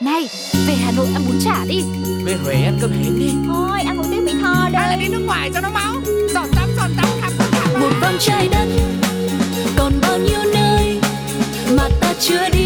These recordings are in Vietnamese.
Này, về Hà Nội ăn bún chả đi. Về Huế ăn cơm hến đi. Thôi ăn một tiếng Mỹ Tho đây Hay là đi nước ngoài cho nó máu. Giọt tắm giọt tắm khắp cả Một vòng trái đất Còn bao nhiêu nơi Mà ta chưa đi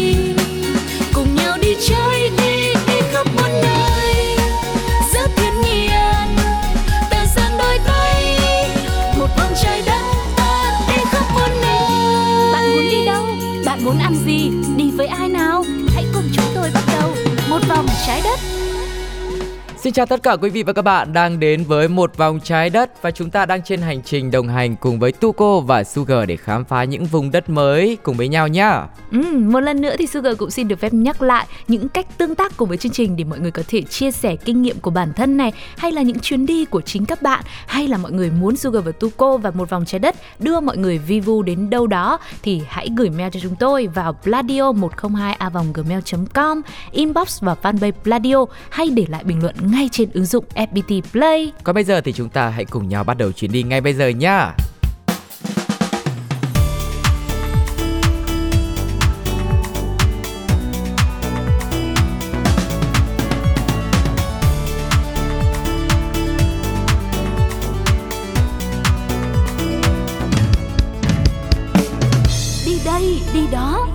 Xin chào tất cả quý vị và các bạn đang đến với một vòng trái đất và chúng ta đang trên hành trình đồng hành cùng với Tuko và Sugar để khám phá những vùng đất mới cùng với nhau nhá. Ừ, một lần nữa thì Sugar cũng xin được phép nhắc lại những cách tương tác cùng với chương trình để mọi người có thể chia sẻ kinh nghiệm của bản thân này hay là những chuyến đi của chính các bạn hay là mọi người muốn Sugar và Tuko và một vòng trái đất đưa mọi người vi vu đến đâu đó thì hãy gửi mail cho chúng tôi vào pladio 102 a gmail.com inbox và fanpage Pladio hay để lại bình luận ngay trên ứng dụng FPT Play. Còn bây giờ thì chúng ta hãy cùng nhau bắt đầu chuyến đi ngay bây giờ nhá. Đi đây, đi đó.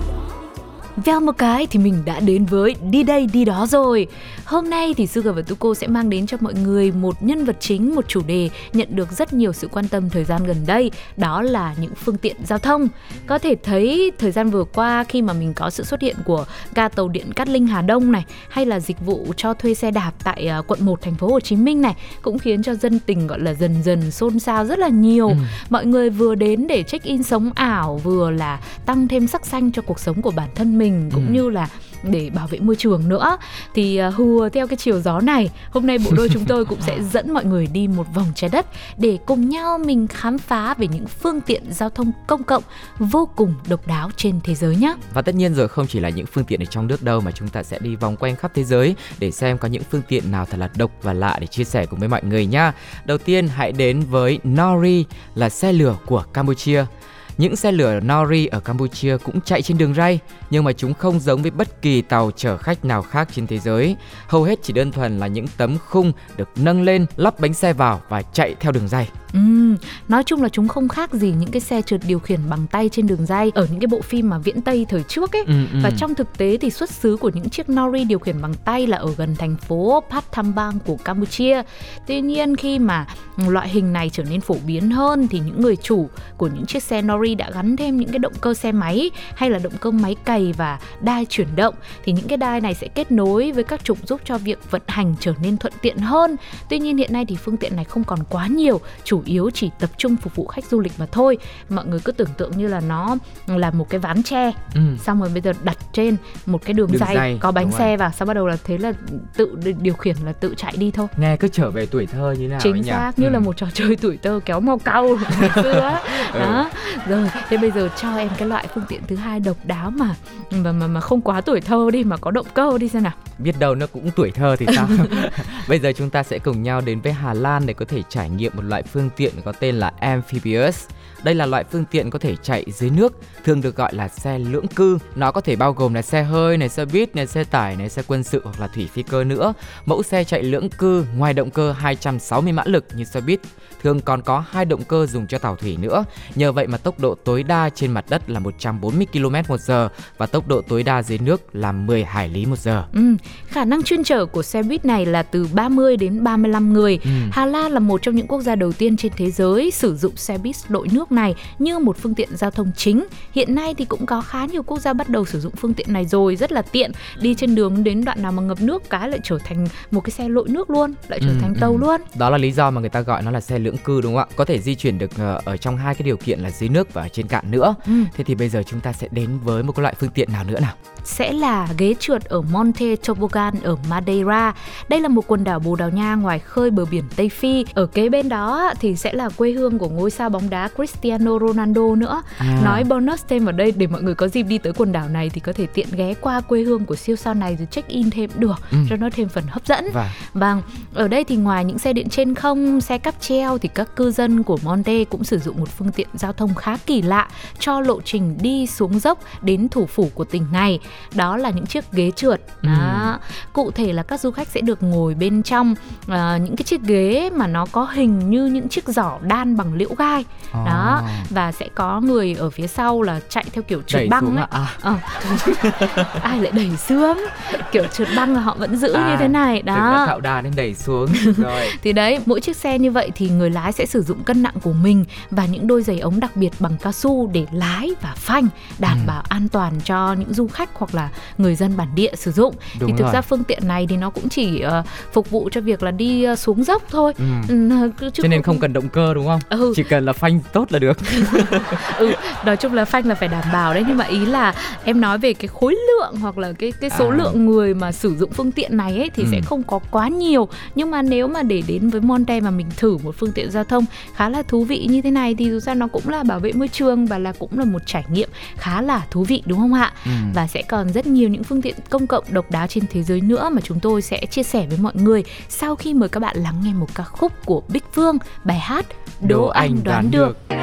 Veo một cái thì mình đã đến với đi đây đi đó rồi Hôm nay thì Sugar và Tuko sẽ mang đến cho mọi người một nhân vật chính, một chủ đề nhận được rất nhiều sự quan tâm thời gian gần đây Đó là những phương tiện giao thông Có thể thấy thời gian vừa qua khi mà mình có sự xuất hiện của ga tàu điện Cát Linh Hà Đông này Hay là dịch vụ cho thuê xe đạp tại à, quận 1 thành phố Hồ Chí Minh này Cũng khiến cho dân tình gọi là dần dần xôn xao rất là nhiều Ừ. Mọi người vừa đến để check in sống ảo vừa là tăng thêm sắc xanh cho cuộc sống của bản thân mình cũng Ừ. như là để bảo vệ môi trường nữa thì à, hùa theo cái chiều gió này, hôm nay bộ đôi chúng tôi cũng sẽ dẫn mọi người đi một vòng trái đất để cùng nhau mình khám phá về những phương tiện giao thông công cộng vô cùng độc đáo trên thế giới nhé Và tất nhiên rồi, không chỉ là những phương tiện ở trong nước đâu mà chúng ta sẽ đi vòng quanh khắp thế giới để xem có những phương tiện nào thật là độc và lạ để chia sẻ cùng với mọi người nhé. Đầu tiên, hãy đến với Nori, là xe lửa của Campuchia. Những xe lửa Nori ở Campuchia cũng chạy trên đường ray nhưng mà chúng không giống với bất kỳ tàu chở khách nào khác trên thế giới. Hầu hết chỉ đơn thuần là những tấm khung được nâng lên, lắp bánh xe vào và chạy theo đường ray. Ừm, nói chung là chúng không khác gì những cái xe trượt điều khiển bằng tay trên đường ray ở những cái bộ phim mà viễn Tây thời trước ấy. Ừ, ừ. Và trong thực tế thì xuất xứ của những chiếc Nori điều khiển bằng tay là ở gần thành phố Pathambang của Campuchia. Tuy nhiên khi mà loại hình này trở nên phổ biến hơn thì những người chủ của những chiếc xe Nori đã gắn thêm những cái động cơ xe máy hay là động cơ máy cày và đai chuyển động thì những cái đai này sẽ kết nối với các trục giúp cho việc vận hành trở nên thuận tiện hơn. Tuy nhiên hiện nay thì phương tiện này không còn quá nhiều, chủ yếu chỉ tập trung phục vụ khách du lịch mà thôi. Mọi người cứ tưởng tượng như là nó là một cái ván tre Ừ. xong rồi bây giờ đặt trên một cái đường, Đường dây, dây, có bánh xe vào sau bắt đầu là thế là tự điều khiển là tự chạy đi thôi Nghe cứ trở về tuổi thơ như nào ấy chính nhỉ? xác như Ừ. là một trò chơi tuổi thơ kéo màu cau ngày xưa á. đó rồi thế bây giờ cho em cái loại phương tiện thứ hai độc đáo mà mà mà, mà không quá tuổi thơ đi mà có động cơ đi xem nào. Biết đâu nó cũng tuổi thơ thì sao? Bây giờ chúng ta sẽ cùng nhau đến với Hà Lan để có thể trải nghiệm một loại phương tiện có tên là amphibious đây là loại phương tiện có thể chạy dưới nước thường được gọi là xe lưỡng cư. Nó có thể bao gồm là xe hơi này xe buýt này xe tải này xe quân sự hoặc là thủy phi cơ nữa. Mẫu xe chạy lưỡng cư ngoài động cơ 260 mã lực như xe buýt thường còn có hai động cơ dùng cho tàu thủy nữa. Nhờ vậy mà tốc độ tối đa trên mặt đất là 140 km một giờ và tốc độ tối đa dưới nước là 10 hải lý một giờ. Ừ, khả năng chuyên chở của xe buýt này là từ 30 đến 35 người. Ừ. Hà Lan là một trong những quốc gia đầu tiên trên thế giới sử dụng xe buýt đội nước này như một phương tiện giao thông chính. Hiện nay thì cũng có khá nhiều quốc gia bắt đầu sử dụng phương tiện này rồi, rất là tiện. Đi trên đường đến đoạn nào mà ngập nước cái lại trở thành một cái xe lội nước luôn, lại trở Ừ, thành ừ. tàu luôn. Đó là lý do mà người ta gọi nó là xe lưỡng cư đúng không ạ? Có thể di chuyển được ờ, ở trong hai cái điều kiện là dưới nước và trên cạn nữa. Ừ. Thế thì bây giờ chúng ta sẽ đến với một cái loại phương tiện nào nữa nào? Sẽ là ghế trượt ở Monte Tobogan ở Madeira. Đây là một quần đảo Bồ Đào Nha ngoài khơi bờ biển Tây Phi. Ở kế bên đó thì sẽ là quê hương của ngôi sao bóng đá Cristiano Ronaldo nữa. À. Nói bonus thêm ở đây để mọi người có dịp đi tới quần đảo này thì có thể tiện ghé qua quê hương của siêu sao này rồi check in thêm được ừ. cho nó thêm phần hấp dẫn. Vâng. vâng, ở đây thì ngoài những xe điện trên không, xe cáp treo thì các cư dân của Monte cũng sử dụng một phương tiện giao thông khá kỳ lạ cho lộ trình đi xuống dốc đến thủ phủ của tỉnh này. Đó là những chiếc ghế trượt. Ừ. Đó. Cụ thể là các du khách sẽ được ngồi bên trong uh, những cái chiếc ghế mà nó có hình như những chiếc giỏ đan bằng liễu gai. Oh. Đó và sẽ có người ở phía sau là chạy theo kiểu trượt đẩy băng ấy. À. Ờ. Ai lại đẩy xuống? Kiểu trượt băng là họ vẫn giữ à, như thế này. Đó. Tạo đà nên đẩy xuống. Rồi. thì đấy, mỗi chiếc xe như vậy thì người lái sẽ sử dụng cân nặng của mình và những đôi giày ống đặc biệt bằng cao su để lái và phanh đảm ừ. bảo an toàn cho những du khách hoặc là người dân bản địa sử dụng. Đúng thì thực rồi. ra phương tiện này thì nó cũng chỉ uh, phục vụ cho việc là đi uh, xuống dốc thôi. Ừ. Ừ, cho nên không cần động cơ đúng không? Ừ. Chỉ cần là phanh tốt là được. ừ, nói chung là phanh là phải đảm bảo đấy nhưng mà ý là em nói về cái khối lượng hoặc là cái cái số à. lượng người mà sử dụng phương tiện này ấy thì ừ. sẽ không có quá nhiều nhưng mà nếu mà để đến với Monte mà mình thử một phương tiện giao thông khá là thú vị như thế này thì dù sao nó cũng là bảo vệ môi trường và là cũng là một trải nghiệm khá là thú vị đúng không ạ? Ừ. Và sẽ còn rất nhiều những phương tiện công cộng độc đáo trên thế giới nữa mà chúng tôi sẽ chia sẻ với mọi người sau khi mời các bạn lắng nghe một ca khúc của Bích Phương bài hát Đố, anh đoán, đoán được. được.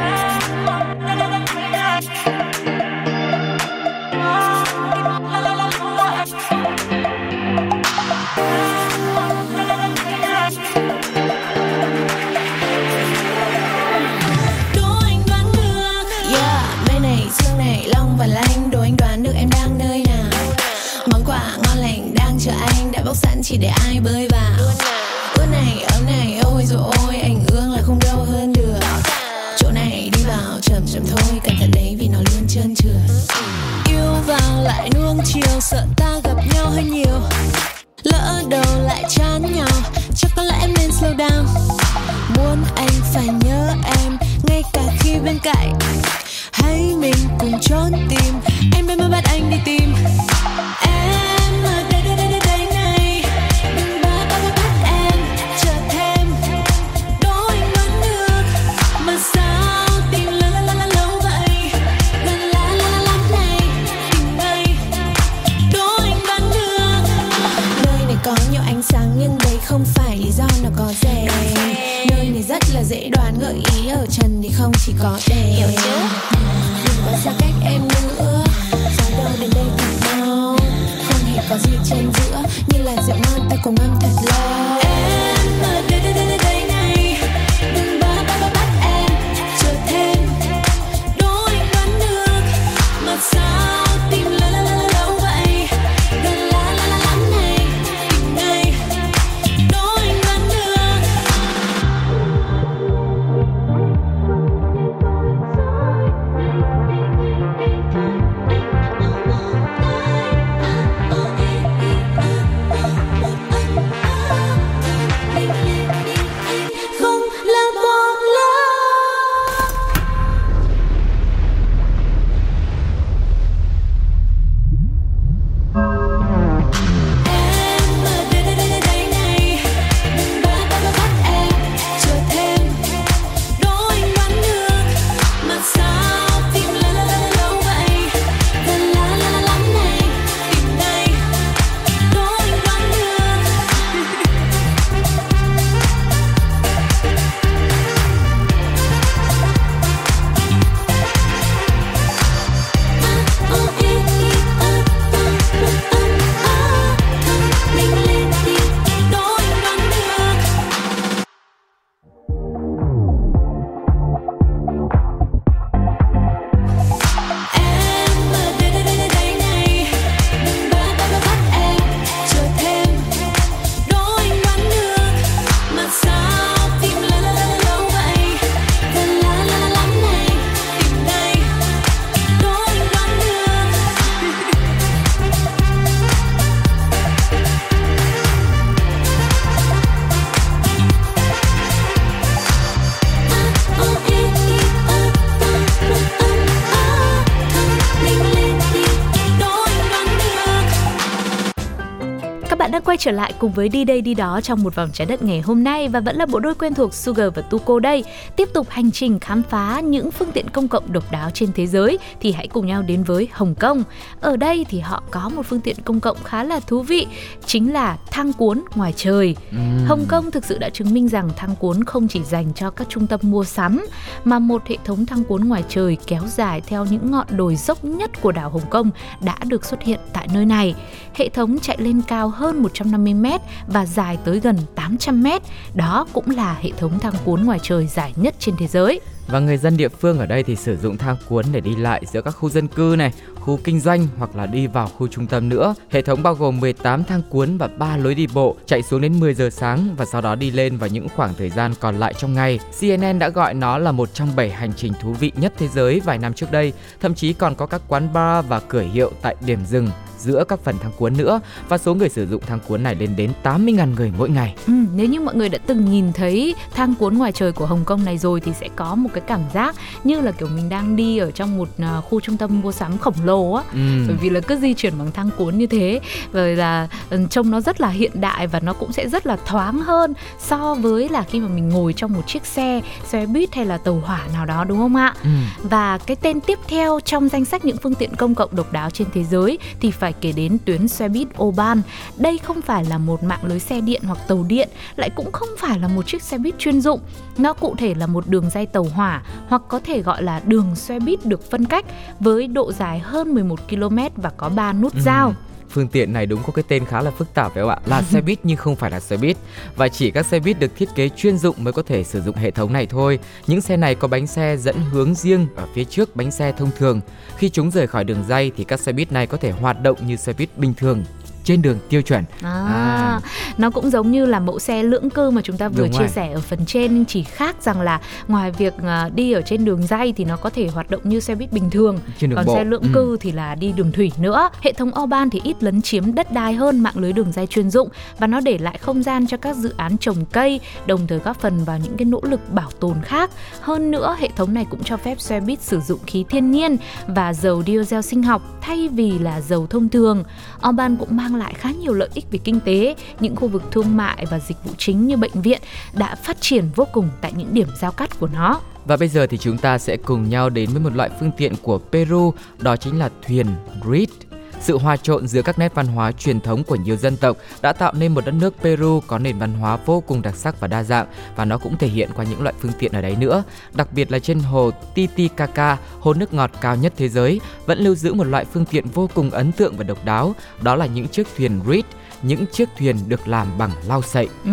và lanh đồ anh đoán được em đang bốc sẵn chỉ để ai bơi vào. Ướt này ấm này là rượu ngon ta cùng ngâm thật bạn đang quay trở lại cùng với đi đây đi đó trong một vòng trái đất ngày hôm nay và vẫn là bộ đôi quen thuộc Sugar và Tuko đây. Tiếp tục hành trình khám phá những phương tiện công cộng độc đáo trên thế giới thì hãy cùng nhau đến với Hồng Kông. Ở đây thì họ có một phương tiện công cộng khá là thú vị, chính là thang cuốn ngoài trời. Uhm. Hồng Kông thực sự đã chứng minh rằng thang cuốn không chỉ dành cho các trung tâm mua sắm mà một hệ thống thang cuốn ngoài trời kéo dài theo những ngọn đồi dốc nhất của đảo Hồng Kông đã được xuất hiện tại nơi này. Hệ thống chạy lên cao hơn 150 m và dài tới gần 800 m. Đó cũng là hệ thống thang cuốn ngoài trời dài nhất trên thế giới. Và người dân địa phương ở đây thì sử dụng thang cuốn để đi lại giữa các khu dân cư này, khu kinh doanh hoặc là đi vào khu trung tâm nữa. Hệ thống bao gồm 18 thang cuốn và 3 lối đi bộ chạy xuống đến 10 giờ sáng và sau đó đi lên vào những khoảng thời gian còn lại trong ngày. CNN đã gọi nó là một trong 7 hành trình thú vị nhất thế giới vài năm trước đây, thậm chí còn có các quán bar và cửa hiệu tại điểm dừng giữa các phần thang cuốn nữa và số người sử dụng thang cuốn này lên đến 80.000 người mỗi ngày. Ừ, nếu như mọi người đã từng nhìn thấy thang cuốn ngoài trời của Hồng Kông này rồi thì sẽ có một cái cảm giác như là kiểu mình đang đi ở trong một uh, khu trung tâm mua sắm khổng lồ á. Ừ. Bởi vì là cứ di chuyển bằng thang cuốn như thế rồi là um, trông nó rất là hiện đại và nó cũng sẽ rất là thoáng hơn so với là khi mà mình ngồi trong một chiếc xe xe buýt hay là tàu hỏa nào đó đúng không ạ? Ừ. Và cái tên tiếp theo trong danh sách những phương tiện công cộng độc đáo trên thế giới thì phải kể đến tuyến xe buýt Oban. Đây không phải là một mạng lưới xe điện hoặc tàu điện, lại cũng không phải là một chiếc xe buýt chuyên dụng. Nó cụ thể là một đường dây tàu hỏa hoặc có thể gọi là đường xe buýt được phân cách với độ dài hơn 11 km và có 3 nút ừ phương tiện này đúng có cái tên khá là phức tạp phải không ạ? Là xe buýt nhưng không phải là xe buýt và chỉ các xe buýt được thiết kế chuyên dụng mới có thể sử dụng hệ thống này thôi. Những xe này có bánh xe dẫn hướng riêng ở phía trước, bánh xe thông thường. Khi chúng rời khỏi đường dây thì các xe buýt này có thể hoạt động như xe buýt bình thường trên đường tiêu chuẩn. À, à. nó cũng giống như là mẫu xe lưỡng cư mà chúng ta vừa Đúng chia rồi. sẻ ở phần trên chỉ khác rằng là ngoài việc uh, đi ở trên đường dây thì nó có thể hoạt động như xe buýt bình thường, còn bộ. xe lưỡng ừ. cư thì là đi đường thủy nữa. Hệ thống Orban thì ít lấn chiếm đất đai hơn mạng lưới đường dây chuyên dụng và nó để lại không gian cho các dự án trồng cây, đồng thời góp phần vào những cái nỗ lực bảo tồn khác. Hơn nữa, hệ thống này cũng cho phép xe buýt sử dụng khí thiên nhiên và dầu diesel sinh học thay vì là dầu thông thường. Orban cũng mang lại khá nhiều lợi ích về kinh tế, những khu vực thương mại và dịch vụ chính như bệnh viện đã phát triển vô cùng tại những điểm giao cắt của nó. Và bây giờ thì chúng ta sẽ cùng nhau đến với một loại phương tiện của Peru, đó chính là thuyền Grid. Sự hòa trộn giữa các nét văn hóa truyền thống của nhiều dân tộc đã tạo nên một đất nước Peru có nền văn hóa vô cùng đặc sắc và đa dạng và nó cũng thể hiện qua những loại phương tiện ở đấy nữa. Đặc biệt là trên hồ Titicaca, hồ nước ngọt cao nhất thế giới, vẫn lưu giữ một loại phương tiện vô cùng ấn tượng và độc đáo, đó là những chiếc thuyền reed những chiếc thuyền được làm bằng lau sậy. Ừ,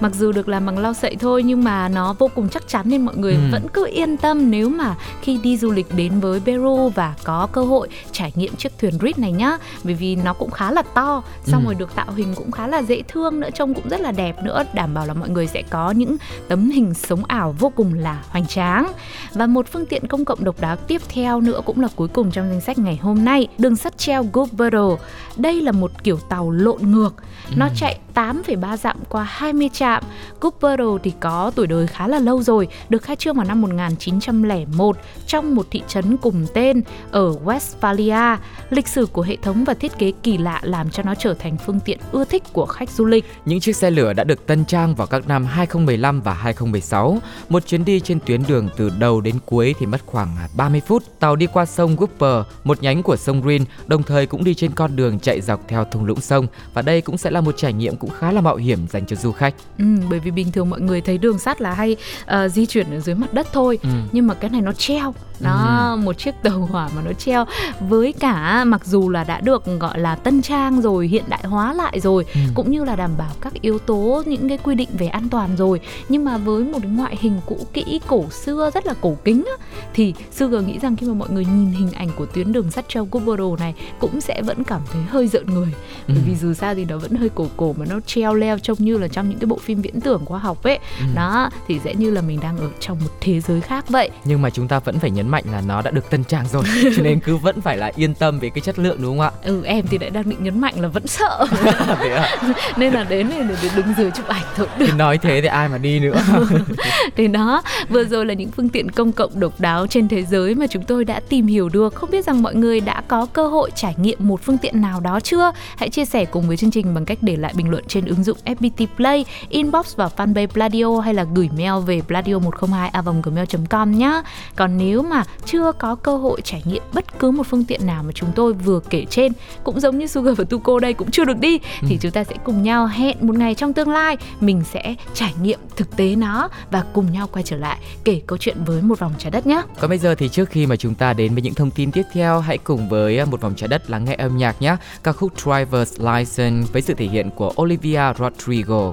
mặc dù được làm bằng lau sậy thôi nhưng mà nó vô cùng chắc chắn nên mọi người ừ. vẫn cứ yên tâm nếu mà khi đi du lịch đến với Peru và có cơ hội trải nghiệm chiếc thuyền Reed này nhá, bởi vì nó cũng khá là to, xong ừ. rồi được tạo hình cũng khá là dễ thương nữa, trông cũng rất là đẹp nữa, đảm bảo là mọi người sẽ có những tấm hình sống ảo vô cùng là hoành tráng. Và một phương tiện công cộng độc đáo tiếp theo nữa cũng là cuối cùng trong danh sách ngày hôm nay, đường sắt treo Gubero. Đây là một kiểu tàu lộn ngược. Nó ừ. chạy 8,3 dặm qua 20 trạm. Cooperado thì có tuổi đời khá là lâu rồi, được khai trương vào năm 1901 trong một thị trấn cùng tên ở Westphalia. Lịch sử của hệ thống và thiết kế kỳ lạ làm cho nó trở thành phương tiện ưa thích của khách du lịch. Những chiếc xe lửa đã được tân trang vào các năm 2015 và 2016. Một chuyến đi trên tuyến đường từ đầu đến cuối thì mất khoảng 30 phút. Tàu đi qua sông Whooper, một nhánh của sông Green, đồng thời cũng đi trên con đường chạy dọc theo thung lũng sông và đây cũng sẽ là một trải nghiệm cũng khá là mạo hiểm dành cho du khách. Ừ, bởi vì bình thường mọi người thấy đường sắt là hay uh, di chuyển ở dưới mặt đất thôi, ừ. nhưng mà cái này nó treo, nó ừ. một chiếc tàu hỏa mà nó treo với cả mặc dù là đã được gọi là tân trang rồi hiện đại hóa lại rồi ừ. cũng như là đảm bảo các yếu tố những cái quy định về an toàn rồi nhưng mà với một cái ngoại hình cũ kỹ cổ xưa rất là cổ kính á, thì Sugar nghĩ rằng khi mà mọi người nhìn hình ảnh của tuyến đường sắt treo Cupero này cũng sẽ vẫn cảm thấy hơi giận người ừ. bởi vì dù sao thì nó vẫn hơi cổ cổ mà nó treo leo trông như là trong những cái bộ phim viễn tưởng khoa học ấy. Ừ. đó thì sẽ như là mình đang ở trong một thế giới khác vậy. Nhưng mà chúng ta vẫn phải nhấn mạnh là nó đã được tân trang rồi cho nên cứ vẫn phải là yên tâm về cái chất lượng đúng không ạ? Ừ em thì lại đang định nhấn mạnh là vẫn sợ. Nên là đến này để đứng dưới chụp ảnh thôi. Được. nói thế thì ai mà đi nữa. Thế đó vừa rồi là những phương tiện công cộng độc đáo trên thế giới mà chúng tôi đã tìm hiểu được. Không biết rằng mọi người đã có cơ hội trải nghiệm một phương tiện nào đó chưa? Hãy chia sẻ cùng với chương trình bằng cách để lại bình luận trên ứng dụng FPT Play inbox vào fanpage Pladio hay là gửi mail về pladio 102 gmail com nhé còn nếu mà chưa có cơ hội trải nghiệm bất cứ một phương tiện nào mà chúng tôi vừa kể trên cũng giống như Sugar và Tuko đây cũng chưa được đi ừ. thì chúng ta sẽ cùng nhau hẹn một ngày trong tương lai mình sẽ trải nghiệm thực tế nó và cùng nhau quay trở lại kể câu chuyện với một vòng trái đất nhé. Còn bây giờ thì trước khi mà chúng ta đến với những thông tin tiếp theo, hãy cùng với một vòng trái đất lắng nghe âm nhạc nhé. Ca khúc Driver's License với sự thể hiện của Olivia Rodrigo.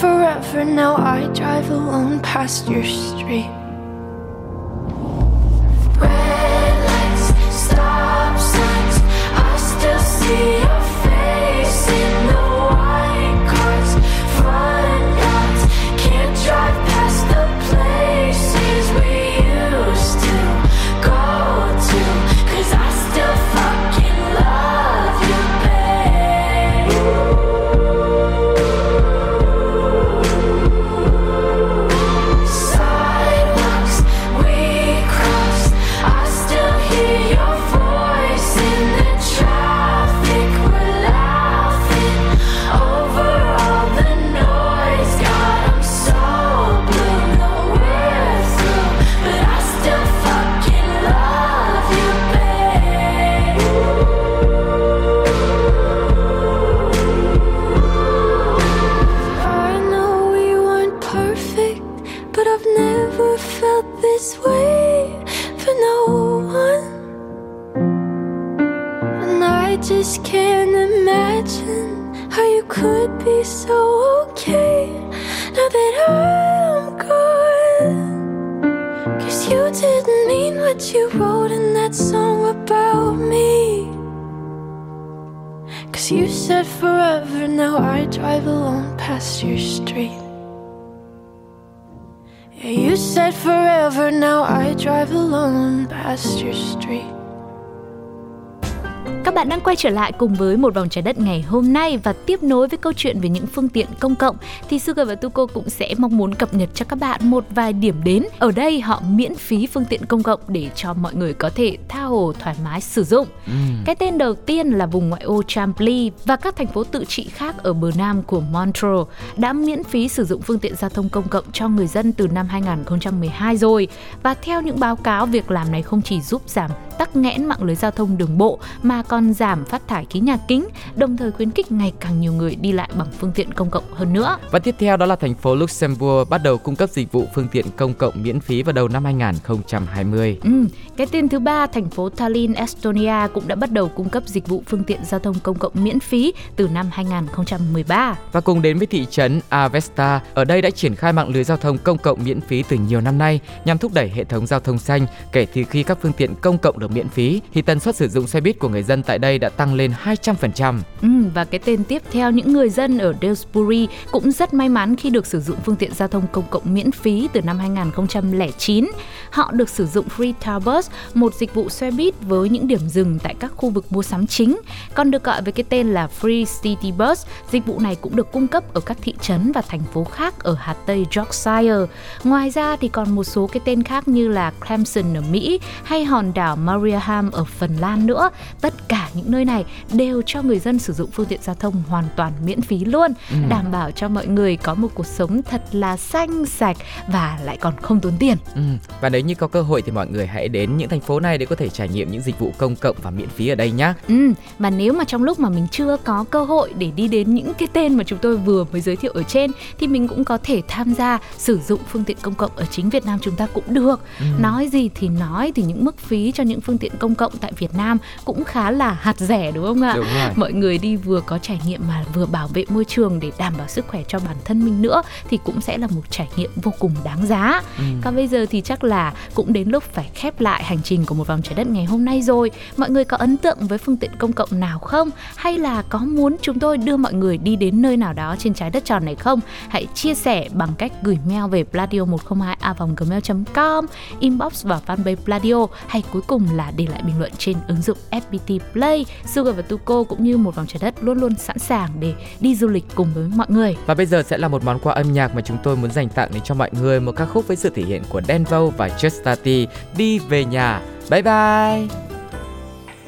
forever. Now I drive alone past your street. Red lights, stop signs, I still see you wrote in that song about me. Cause you said forever, now I drive alone past your street. Yeah, you said forever, now I drive alone past your street. Các bạn đang quay trở lại cùng với một vòng trái đất ngày hôm nay và tiếp nối với câu chuyện về những phương tiện công cộng thì Sugar và Tuko cũng sẽ mong muốn cập nhật cho các bạn một vài điểm đến. Ở đây họ miễn phí phương tiện công cộng để cho mọi người có thể tha hồ thoải mái sử dụng. Ừ. Cái tên đầu tiên là vùng ngoại ô Chambly và các thành phố tự trị khác ở bờ nam của Montreal đã miễn phí sử dụng phương tiện giao thông công cộng cho người dân từ năm 2012 rồi. Và theo những báo cáo, việc làm này không chỉ giúp giảm tắc nghẽn mạng lưới giao thông đường bộ mà còn giảm phát thải khí nhà kính, đồng thời khuyến khích ngày càng nhiều người đi lại bằng phương tiện công cộng hơn nữa. Và tiếp theo đó là thành phố Luxembourg bắt đầu cung cấp dịch vụ phương tiện công cộng miễn phí vào đầu năm 2020. Ừ, cái tên thứ ba, thành phố Tallinn, Estonia cũng đã bắt đầu cung cấp dịch vụ phương tiện giao thông công cộng miễn phí từ năm 2013. Và cùng đến với thị trấn Avesta, ở đây đã triển khai mạng lưới giao thông công cộng miễn phí từ nhiều năm nay nhằm thúc đẩy hệ thống giao thông xanh. Kể từ khi các phương tiện công cộng được miễn phí thì tần suất sử dụng xe buýt của người dân tại đây đã tăng lên 200%. Ừ, và cái tên tiếp theo những người dân ở Dewsbury cũng rất may mắn khi được sử dụng phương tiện giao thông công cộng miễn phí từ năm 2009. Họ được sử dụng Free Tour Bus, một dịch vụ xe buýt với những điểm dừng tại các khu vực mua sắm chính, còn được gọi với cái tên là Free City Bus. Dịch vụ này cũng được cung cấp ở các thị trấn và thành phố khác ở hạt Tây Yorkshire. Ngoài ra thì còn một số cái tên khác như là Clemson ở Mỹ hay hòn đảo Mariaham ở Phần Lan nữa. Tất cả những nơi này đều cho người dân sử dụng phương tiện giao thông hoàn toàn miễn phí luôn, ừ. đảm bảo cho mọi người có một cuộc sống thật là xanh sạch và lại còn không tốn tiền. Ừ. Và nếu như có cơ hội thì mọi người hãy đến những thành phố này để có thể trải nghiệm những dịch vụ công cộng và miễn phí ở đây nhé. Ừ. Và nếu mà trong lúc mà mình chưa có cơ hội để đi đến những cái tên mà chúng tôi vừa mới giới thiệu ở trên thì mình cũng có thể tham gia sử dụng phương tiện công cộng ở chính Việt Nam chúng ta cũng được. Ừ. Nói gì thì nói thì những mức phí cho những phương tiện công cộng tại Việt Nam cũng khá là hạt rẻ đúng không ạ? Đúng rồi. Mọi người đi vừa có trải nghiệm mà vừa bảo vệ môi trường để đảm bảo sức khỏe cho bản thân mình nữa thì cũng sẽ là một trải nghiệm vô cùng đáng giá. Ừ. Còn bây giờ thì chắc là cũng đến lúc phải khép lại hành trình của một vòng trái đất ngày hôm nay rồi. Mọi người có ấn tượng với phương tiện công cộng nào không? Hay là có muốn chúng tôi đưa mọi người đi đến nơi nào đó trên trái đất tròn này không? Hãy chia sẻ bằng cách gửi mail về pladio 102 a gmail.com, inbox vào fanpage Pladio hay cuối cùng là để lại bình luận trên ứng dụng FPT Play. Sugar và Tuko cũng như một vòng trái đất luôn luôn sẵn sàng để đi du lịch cùng với mọi người. Và bây giờ sẽ là một món quà âm nhạc mà chúng tôi muốn dành tặng đến cho mọi người một ca khúc với sự thể hiện của Denvo và Just Tati đi về nhà. Bye bye.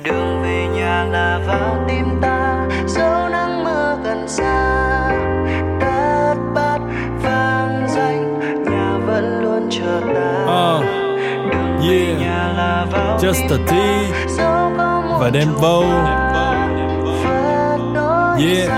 Đường về nhà là vào tim ta, dấu nắng mưa gần xa. Đất bát vang danh, nhà vẫn luôn chờ ta. Uh, yeah. Just a T và Denvo. Yeah.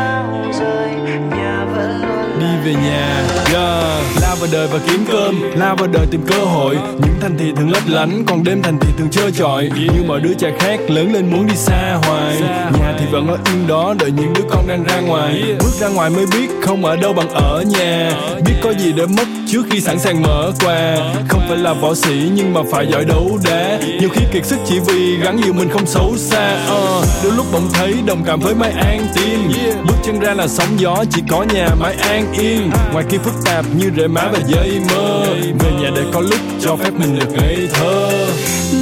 Đi về nhà. Yeah. lao vào đời và kiếm cơm. Lao vào đời tìm cơ hội. Những thành thị thường lấp lánh, còn đêm thành thị thường trơ trọi. Như mọi đứa trẻ khác lớn lên muốn đi xa hoài. Nhà thì vẫn ở yên đó, đợi những đứa con đang ra ngoài. Bước ra ngoài mới biết không ở đâu bằng ở nhà. Biết có gì để mất trước khi sẵn sàng mở quà không phải là võ sĩ nhưng mà phải giỏi đấu đá. Nhiều khi kiệt sức chỉ vì gắn nhiều mình không xấu xa. Uh, đôi lúc bỗng thấy đồng cảm với mai an tiên. Bước chân ra là sóng gió chỉ có nhà mái an yên. Ngoài kia phức tạp như rễ má và dây mơ về nhà để có lúc cho phép mình được ngây thơ.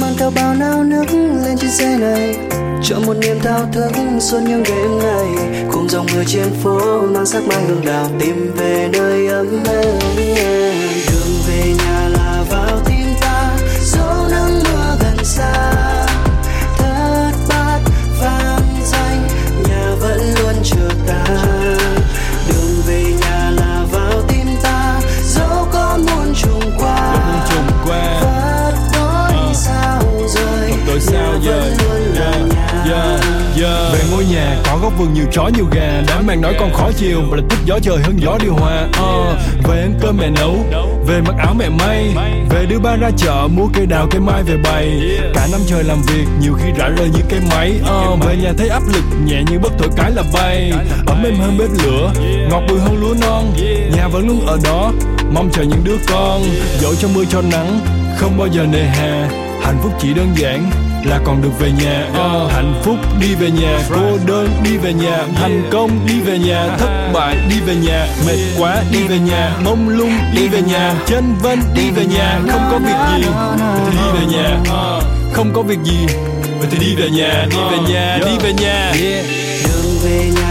Mang theo bao nao nước lên trên xe này cho một niềm thao thức suốt những đêm ngày dòng người trên phố mang sắc mai hương đào tìm về nơi ấm êm. Góc vườn nhiều chó nhiều gà đám mang nói con khó chiều và là thích gió trời hơn gió điều hòa. Uh, về ăn cơm mẹ nấu về mặc áo mẹ may về đưa ba ra chợ mua cây đào cây mai về bày. Cả năm trời làm việc nhiều khi rã rời như cây máy. Uh, về nhà thấy áp lực nhẹ như bất thổi cái là bay. Ấm êm hơn bếp lửa ngọt bùi hơn lúa non. Nhà vẫn luôn ở đó mong chờ những đứa con. Dẫu cho mưa cho nắng không bao giờ nề hà hạnh phúc chỉ đơn giản là còn được về nhà uh, hạnh phúc đi về nhà cô đơn đi về nhà thành công đi về nhà thất bại đi về nhà mệt quá đi về nhà mông lung đi về nhà chân vân đi về nhà không có việc gì đi về nhà uh, không có việc gì vậy thì đi về nhà đi về nhà đi về nhà đường về nhà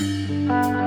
Música